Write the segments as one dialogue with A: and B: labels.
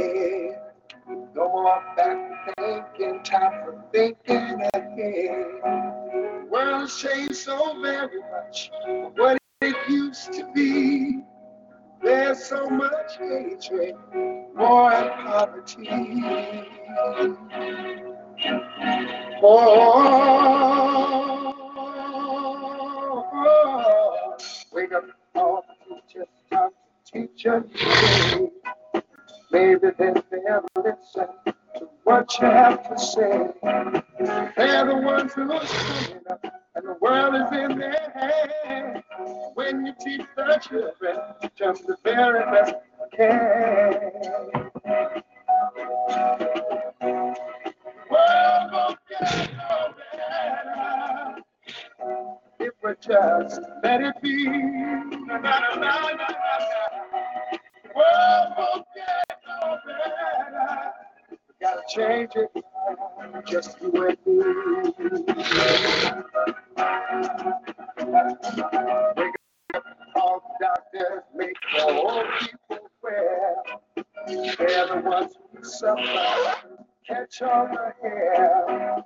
A: Bed. No more back thinking. Time for thinking ahead. World's changed so very much from what it used to be. There's so much hatred, and poverty. Oh, oh, oh. wake up, all the teachers, stop teaching today. Maybe then they'll listen to what you have to say. They're the ones who are standing up, and the world is in their hands. When you teach the children just the very best you can. World won't get no better if we just let it be. Na, na, na, na, na, na. World won't get gotta change it, just you and me. All the doctors make the old people well. They're the ones who suffer, catch all the hair.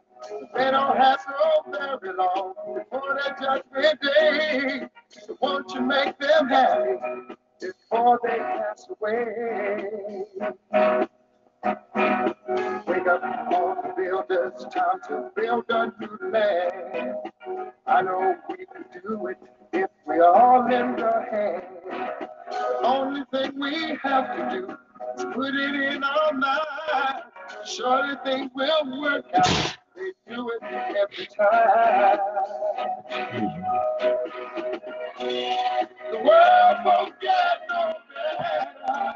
A: They don't have so very long before their judgment day. So won't you make them happy before they pass away? Wake up all the builders, time to build a new land. I know we can do it if we all lend a hand. Only thing we have to do is put it in our mind. Surely things will work out. Do it every time. The world won't get no better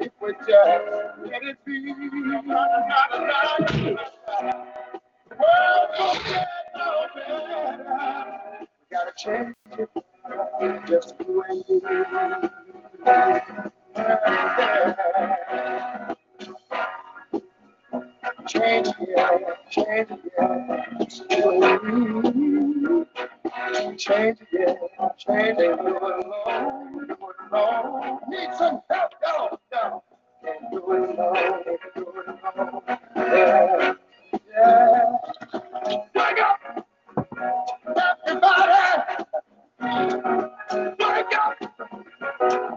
A: if we just let it be. The world won't get no better. We gotta change change you. Change it, change do alone. Need some help, go. Can't do it alone, can't do it alone. Yeah, yeah. Wake up, everybody. Wake up,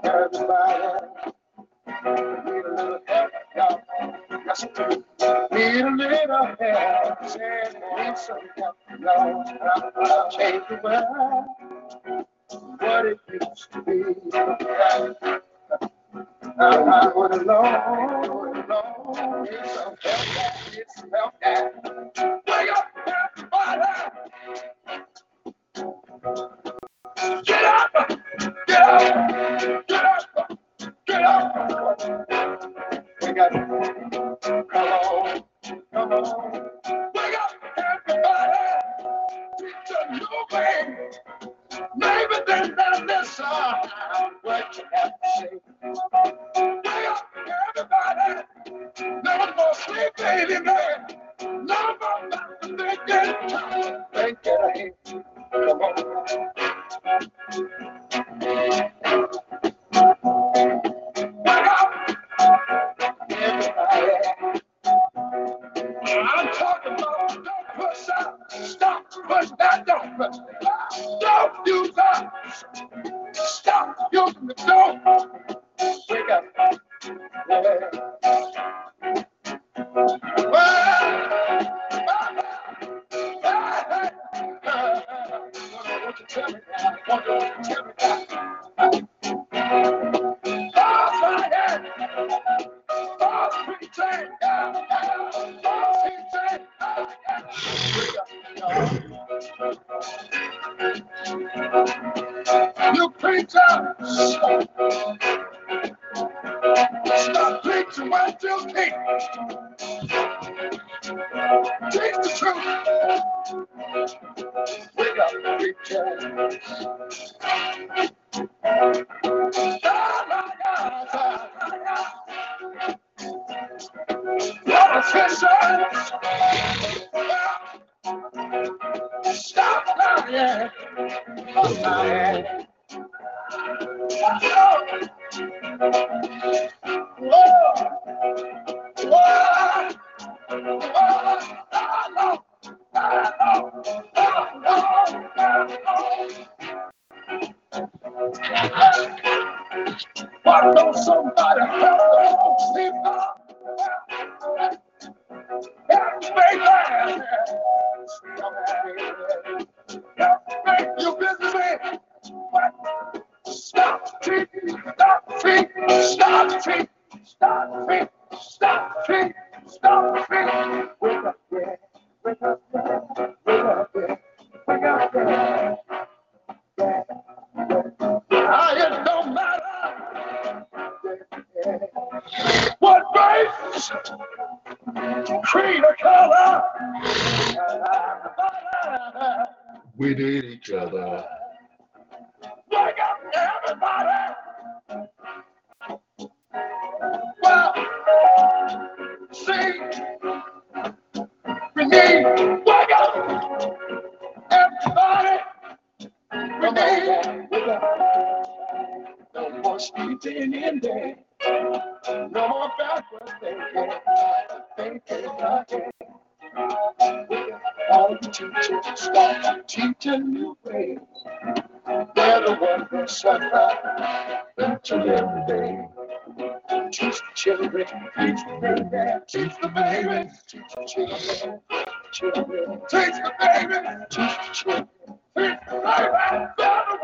A: everybody. Y'all. Yes. Need a little help. Say, need some help, y'all. I'll change the world. What it used to be. I'm going alone, alone. Need some help, need some help, me now? stop me! stop me! stop me! stop me! stop me! tree. Wake up, yeah, wake up, yeah, wake up, yeah, wake up, yeah. yeah. It don't matter what race, creed, or color.
B: We need each other.
A: baby, teach the baby, teach the baby. teach the baby, teach the teach the baby, they're the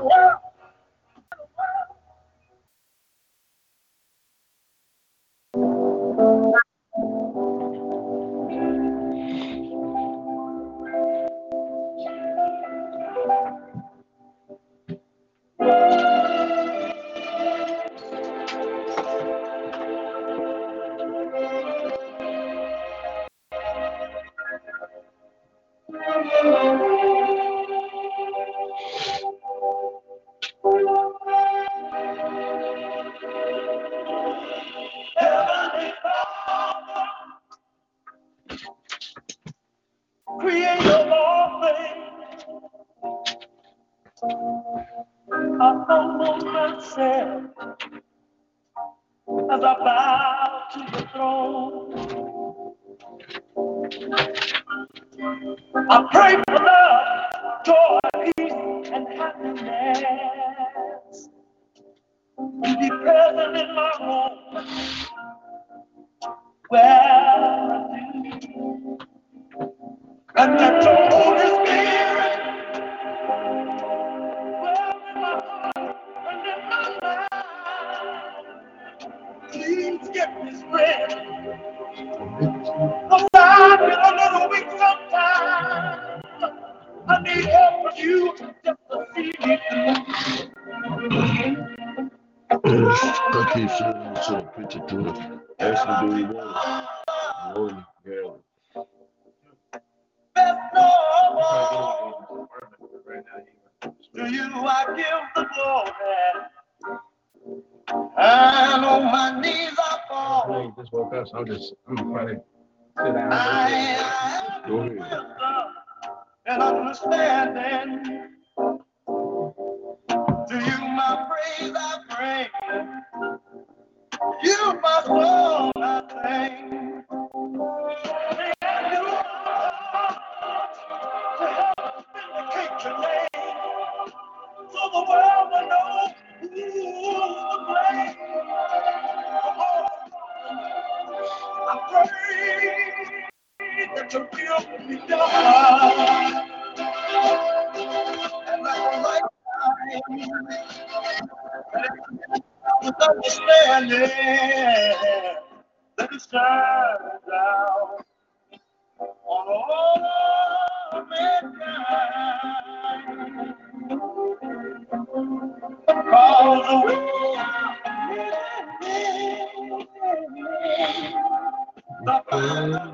A: the.
B: I'm just, I'm gonna sit down.
C: I, I
B: go ahead.
C: And understand. Amém.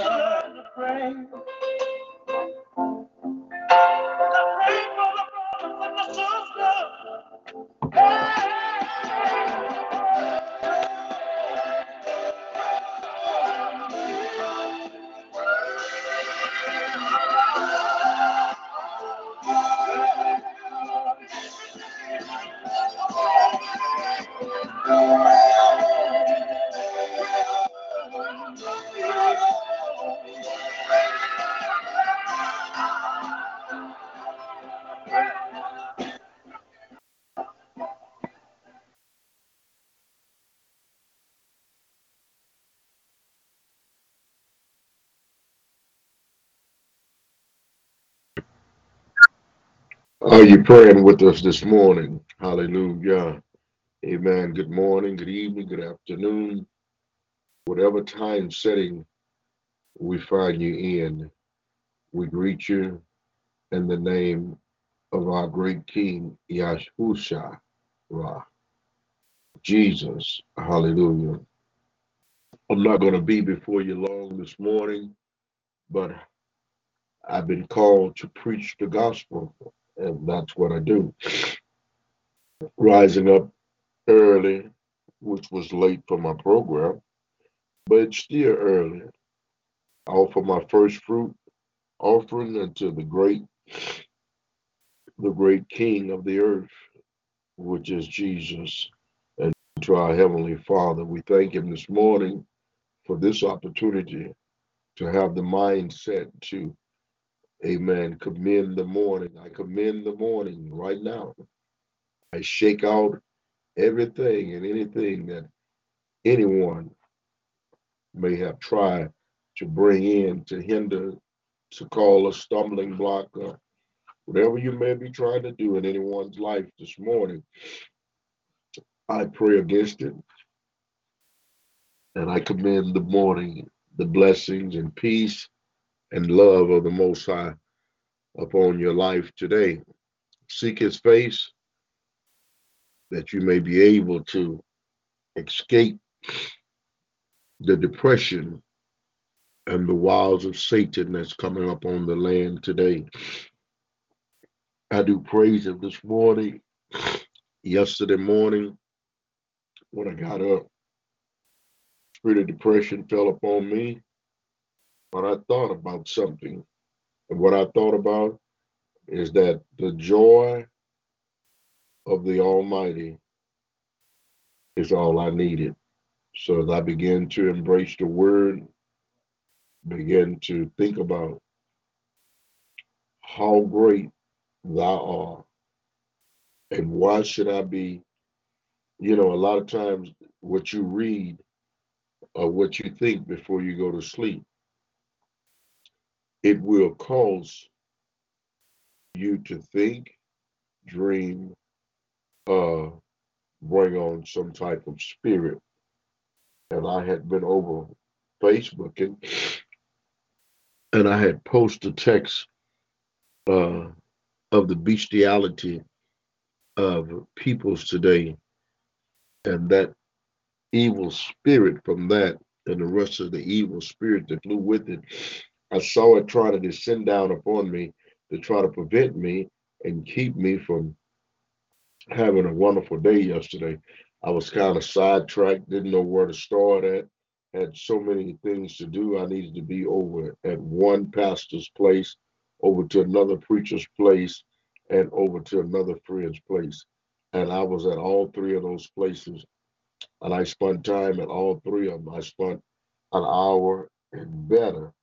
C: you
B: praying with us this morning? Hallelujah. Amen. Good morning, good evening, good afternoon. Whatever time setting we find you in, we greet you in the name of our great King, Yahusha, Ra, Jesus. Hallelujah. I'm not going to be before you long this morning, but I've been called to preach the gospel, and that's what I do. Rising up early, which was late for my program, but still early. I offer my first fruit offering unto the great, the great King of the earth, which is Jesus, and to our Heavenly Father. We thank Him this morning for this opportunity to have the mindset to, amen, commend the morning. I commend the morning right now. I shake out everything and anything that anyone may have tried to bring in to hinder, to call a stumbling block, or whatever you may be trying to do in anyone's life this morning. I pray against it. And I commend the morning, the blessings and peace and love of the Most High upon your life today. Seek His face that you may be able to escape the depression and the wiles of Satan that's coming up on the land today. I do praise him this morning. Yesterday morning, when I got up, spirit of depression fell upon me. But I thought about something. And what I thought about is that the joy of the Almighty is all I needed. So as I began to embrace the word, began to think about how great thou art and why should I be, you know, a lot of times what you read or what you think before you go to sleep, it will cause you to think, dream, uh, bring on some type of spirit. And I had been over Facebook and and I had posted text uh, of the bestiality of peoples today, and that evil spirit from that, and the rest of the evil spirit that flew with it. I saw it trying to descend down upon me to try to prevent me and keep me from having a wonderful day yesterday. I was kind of sidetracked, didn't know where to start at, had so many things to do. I needed to be over at one pastor's place, over to another preacher's place, and over to another friend's place. And I was at all three of those places. And I spent time at all three of them. I spent an hour and better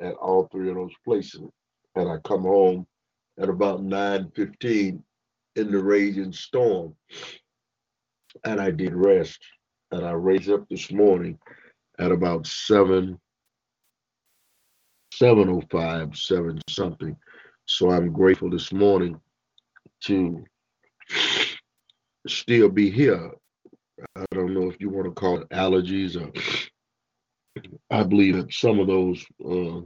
B: at all three of those places. And I come home at about 9:15 in the raging storm. And I did rest. And I raised up this morning at about 7 705, 7 something. So I'm grateful this morning to still be here. I don't know if you want to call it allergies or I believe that some of those uh,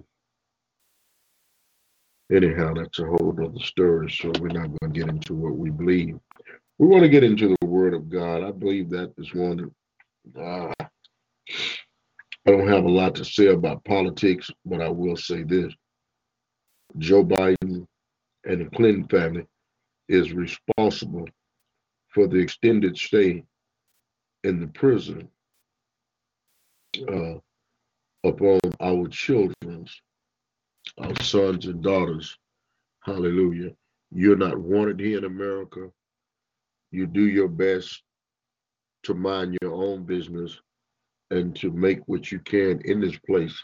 B: anyhow, that's a whole other story. So we're not going to get into what we believe. We want to get into the word of God. I believe that is one morning. Uh, I don't have a lot to say about politics, but I will say this. Joe Biden and the Clinton family is responsible for the extended stay in the prison uh, upon our children's, our sons and daughters. Hallelujah. You're not wanted here in America. You do your best to mind your own business and to make what you can in this place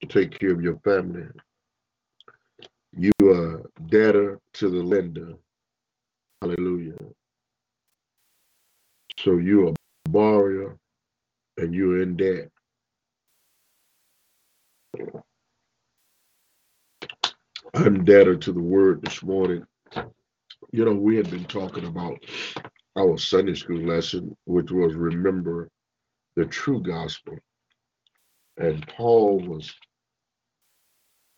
B: to take care of your family. You are debtor to the lender. Hallelujah. So you are a borrower and you're in debt. I'm debtor to the word this morning. You know, we had been talking about our Sunday school lesson, which was remember the true gospel. And Paul was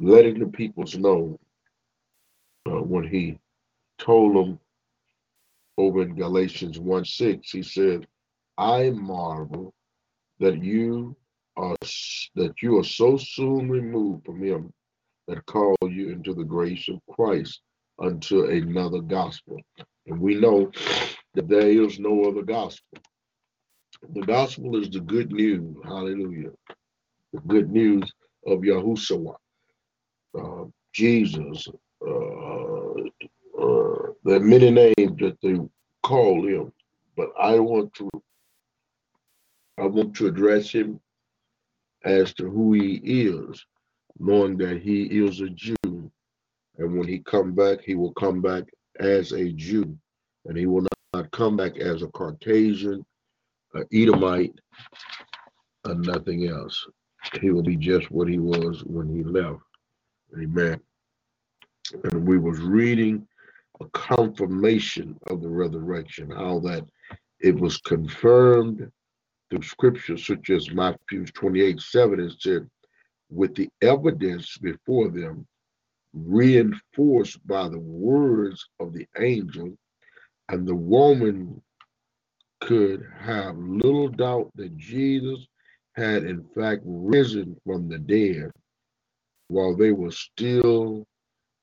B: letting the peoples know uh, when he told them over in Galatians 1 6, he said, I marvel that you are that you are so soon removed from him that called you into the grace of Christ unto another gospel. And we know that there is no other gospel. The gospel is the good news. Hallelujah. The good news of Yahushua, uh, Jesus. Uh, uh, many names that they call him, but I want to I want to address him as to who he is, knowing that he is a Jew, and when he come back, he will come back as a Jew, and he will not come back as a Caucasian a Edomite, and nothing else. He will be just what he was when he left. Amen. And we was reading a confirmation of the resurrection, how that it was confirmed through scripture such as Matthew 28, 7, it said, with the evidence before them, reinforced by the words of the angel, and the woman could have little doubt that Jesus had in fact risen from the dead while they were still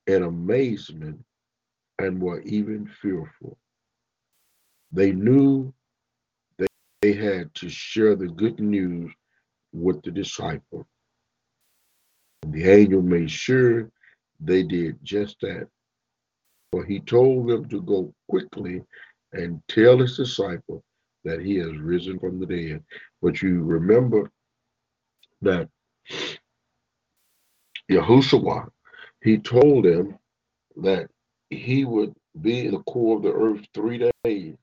B: in amazement and were even fearful. They knew had to share the good news with the disciple. And the angel made sure they did just that. For he told them to go quickly and tell his disciple that he has risen from the dead. But you remember that Yahushua, he told them that he would be in the core of the earth three days.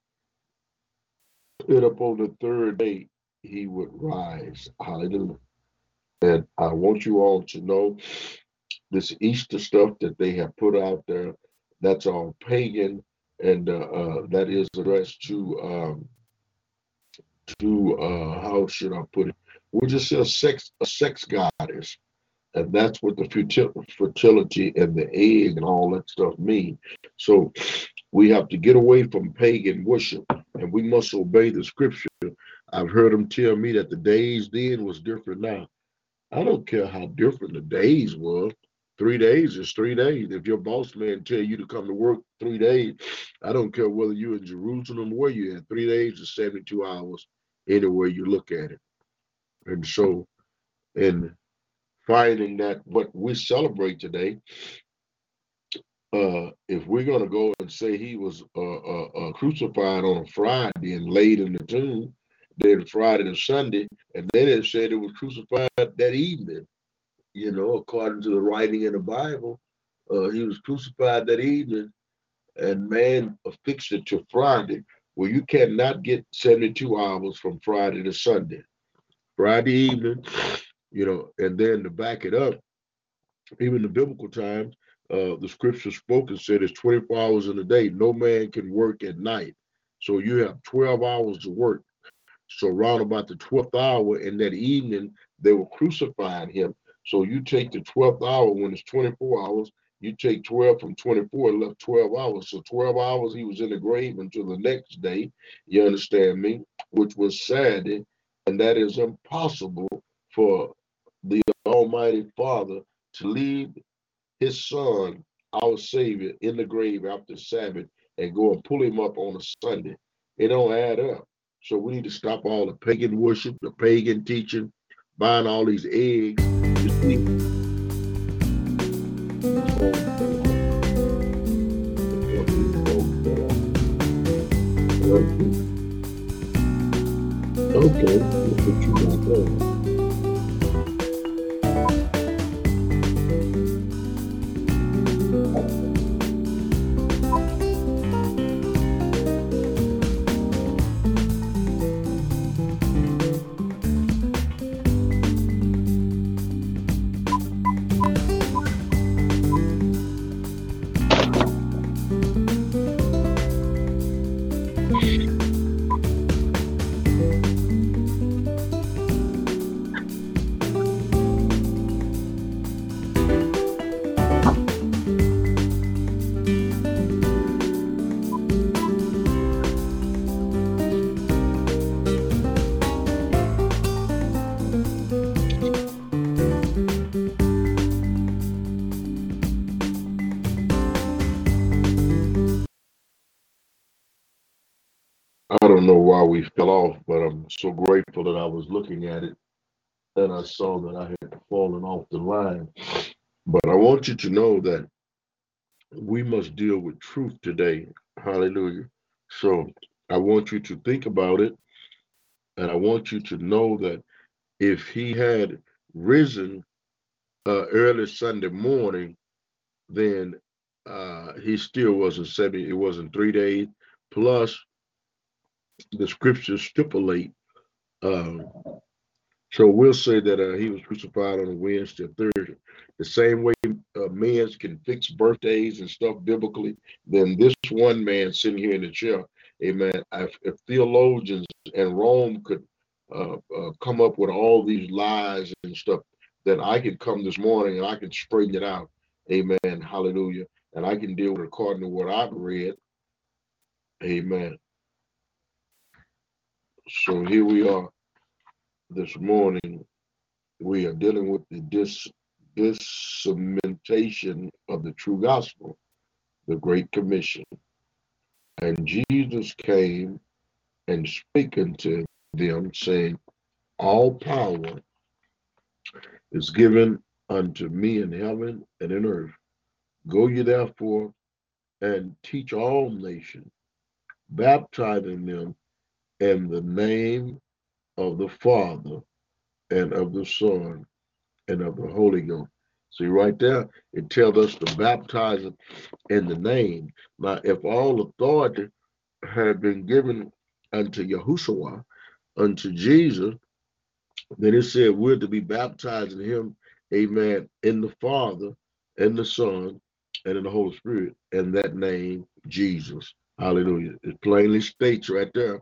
B: And upon the third day, he would rise. Hallelujah. And I want you all to know this Easter stuff that they have put out there, that's all pagan, and uh, uh, that is addressed to um, to uh, how should I put it? We're just a sex a sex goddess, and that's what the fertil- fertility and the egg and all that stuff mean. So we have to get away from pagan worship, and we must obey the scripture. I've heard them tell me that the days then was different now. I don't care how different the days was. Three days is three days. If your boss man tell you to come to work three days, I don't care whether you're in Jerusalem or where you at. Three days is 72 hours anywhere you look at it. And so, in finding that what we celebrate today, uh, if we're going to go and say he was uh, uh, uh, crucified on a Friday and laid in the tomb, then Friday and Sunday, and then it said it was crucified that evening. You know, according to the writing in the Bible, uh, he was crucified that evening, and man affixed it to Friday. Well, you cannot get 72 hours from Friday to Sunday. Friday evening, you know, and then to back it up, even the biblical times, uh, the scripture spoke and said it's 24 hours in a day. No man can work at night. So you have 12 hours to work. So round about the 12th hour in that evening, they were crucifying him. So you take the 12th hour when it's 24 hours, you take 12 from 24, it left 12 hours. So 12 hours he was in the grave until the next day, you understand me, which was Saturday. And that is impossible for the Almighty Father to leave his son, our Savior, in the grave after Sabbath and go and pull him up on a Sunday. It don't add up. So we need to stop all the pagan worship, the pagan teaching, buying all these eggs. Okay, you we fell off, but I'm so grateful that I was looking at it and I saw that I had fallen off the line. But I want you to know that we must deal with truth today. Hallelujah. So I want you to think about it. And I want you to know that if he had risen uh, early Sunday morning, then uh, he still wasn't 70, it wasn't three days. Plus, the scriptures stipulate. Um, so we'll say that uh, he was crucified on a Wednesday Thursday. The same way uh, men can fix birthdays and stuff biblically, then this one man sitting here in the chair, amen. If, if theologians and Rome could uh, uh, come up with all these lies and stuff, then I could come this morning and I can straighten it out, amen. Hallelujah. And I can deal with it according to what I've read, amen. So here we are. this morning we are dealing with the dis of the true gospel, the Great Commission. And Jesus came and speaking to them, saying, All power is given unto me in heaven and in earth. Go ye therefore and teach all nations, baptizing them in the name of the Father and of the Son and of the Holy Ghost. See right there, it tells us to baptize in the name. Now, if all authority had been given unto Yahushua, unto Jesus, then it said we're to be baptized in him, amen, in the Father, and the Son, and in the Holy Spirit, and that name, Jesus. Hallelujah. It plainly states right there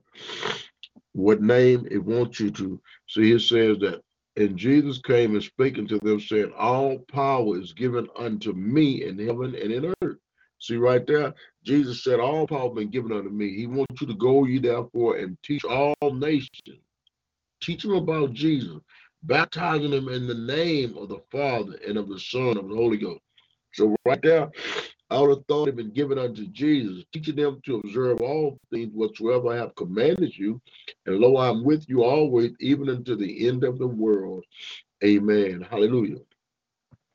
B: what name it wants you to. See, it says that, and Jesus came and speaking to them, saying, All power is given unto me in heaven and in earth. See, right there, Jesus said, All power has been given unto me. He wants you to go ye therefore and teach all nations. Teach them about Jesus, baptizing them in the name of the Father and of the Son of the Holy Ghost. So right there, all authority has been given unto Jesus, teaching them to observe all things whatsoever I have commanded you. And lo, I'm with you always, even unto the end of the world. Amen. Hallelujah.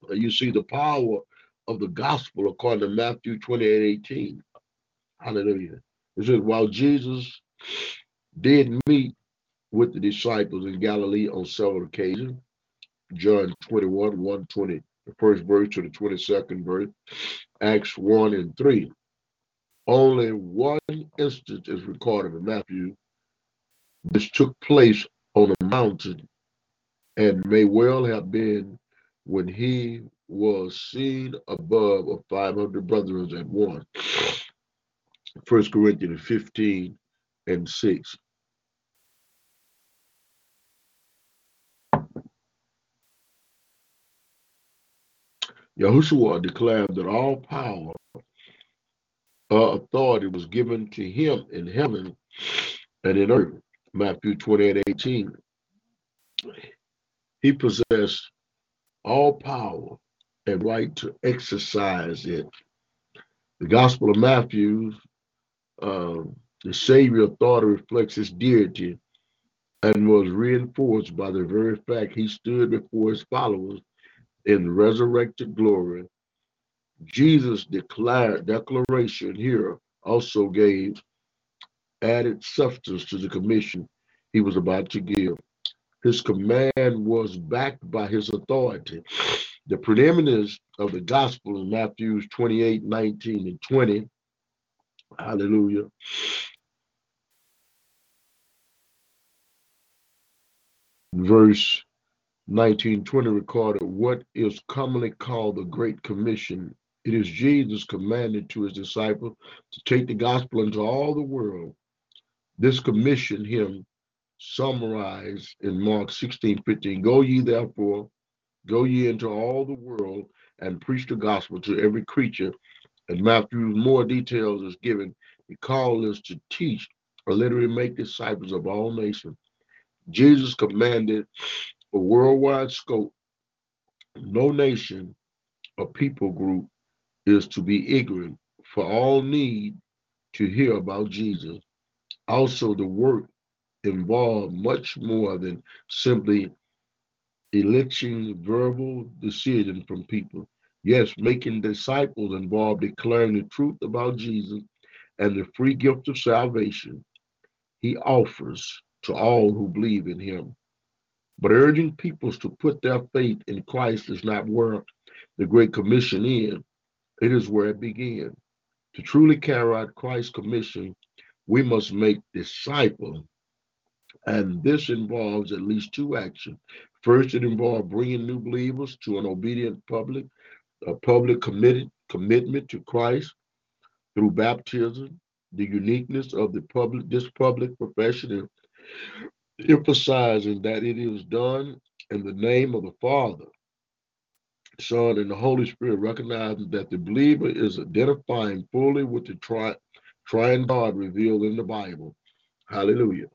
B: You see the power of the gospel according to Matthew 28 18. Hallelujah. It says, while Jesus did meet with the disciples in Galilee on several occasions, John 21, 1 20, the first verse to the 22nd verse, Acts 1 and 3. Only one instance is recorded in Matthew. This took place on a mountain and may well have been when he was seen above of 500 brethren at one. First Corinthians 15 and 6. Yahushua declared that all power uh, authority was given to him in heaven and in earth. Matthew 28 18. He possessed all power and right to exercise it. The Gospel of Matthew, uh, the Savior authority reflects his deity and was reinforced by the very fact he stood before his followers in resurrected glory. Jesus declared declaration here also gave added substance to the commission he was about to give. His command was backed by his authority. The preeminence of the gospel in Matthew 28, 19, and 20. Hallelujah. Verse 1920 recorded what is commonly called the Great Commission. It is Jesus commanded to his disciples to take the gospel into all the world. This commission him summarized in Mark 16, 15. Go ye therefore, go ye into all the world and preach the gospel to every creature. And Matthew, more details is given. He called us to teach or literally make disciples of all nations. Jesus commanded a worldwide scope. No nation or people group is to be ignorant, for all need to hear about Jesus. Also, the work involved much more than simply eliciting verbal decision from people. Yes, making disciples involved declaring the truth about Jesus and the free gift of salvation he offers to all who believe in him. But urging peoples to put their faith in Christ is not where the Great Commission is. It is where it began. To truly carry out Christ's commission, we must make disciples. And this involves at least two actions. First, it involves bringing new believers to an obedient public, a public committed commitment to Christ through baptism, the uniqueness of the public, this public profession, emphasizing that it is done in the name of the Father, Son, and the Holy Spirit, recognizing that the believer is identifying fully with the tri- triune God revealed in the Bible. Hallelujah.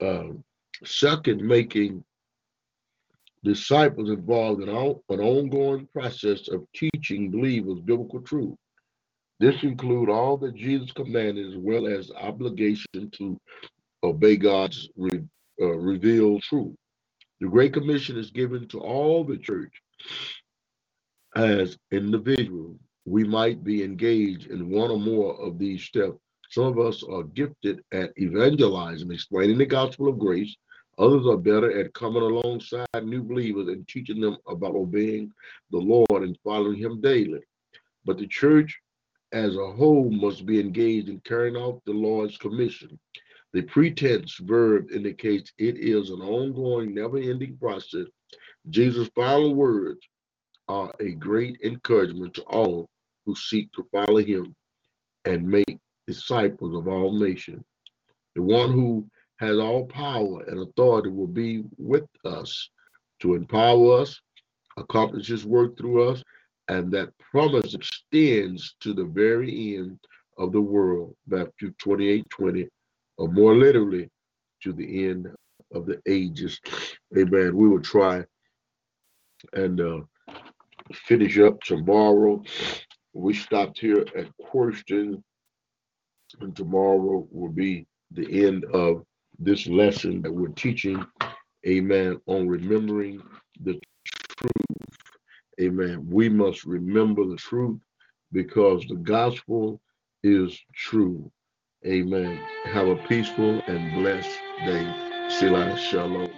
B: Um, Second, making disciples involved in all, an ongoing process of teaching believers biblical truth. This includes all that Jesus commanded, as well as obligation to obey God's re, uh, revealed truth. The Great Commission is given to all the church as individuals. We might be engaged in one or more of these steps. Some of us are gifted at evangelizing, explaining the gospel of grace. Others are better at coming alongside new believers and teaching them about obeying the Lord and following Him daily. But the church as a whole must be engaged in carrying out the Lord's commission. The pretense verb indicates it is an ongoing, never ending process. Jesus' final words are a great encouragement to all who seek to follow him and make disciples of all nations. The one who has all power and authority will be with us to empower us, accomplish his work through us, and that promise extends to the very end of the world, Matthew 28 20, or more literally, to the end of the ages. Amen. We will try and uh, finish up tomorrow. We stopped here at question, and tomorrow will be the end of this lesson that we're teaching. Amen. On remembering the truth. Amen. We must remember the truth because the gospel is true. Amen. Have a peaceful and blessed day. Selah Shalom.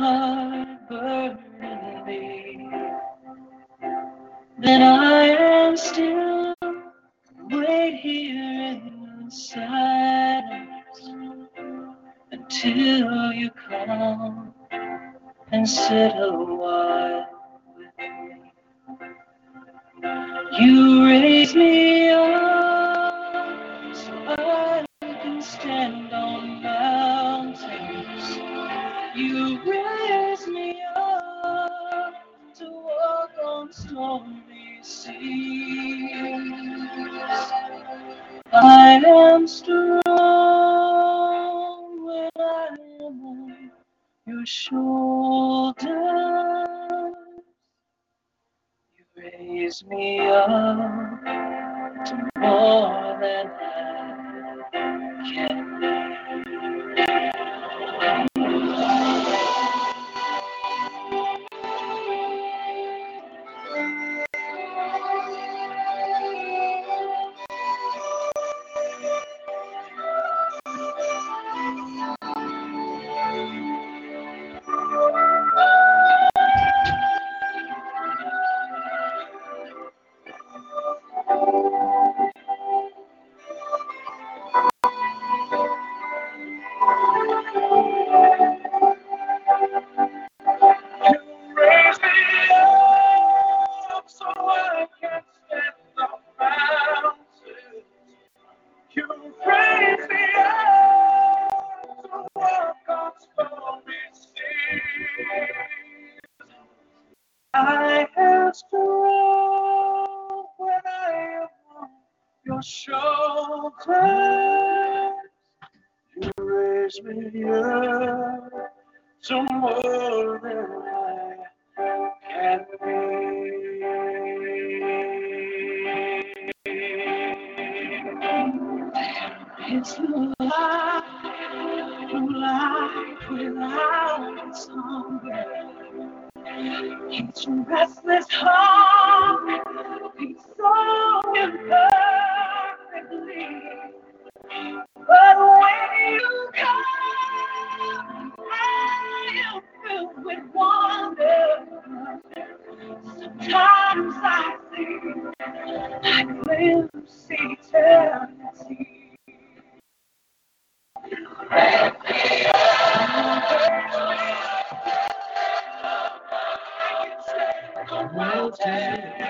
C: Heart. Then I am still, wait here in silence until you come and sit Oh,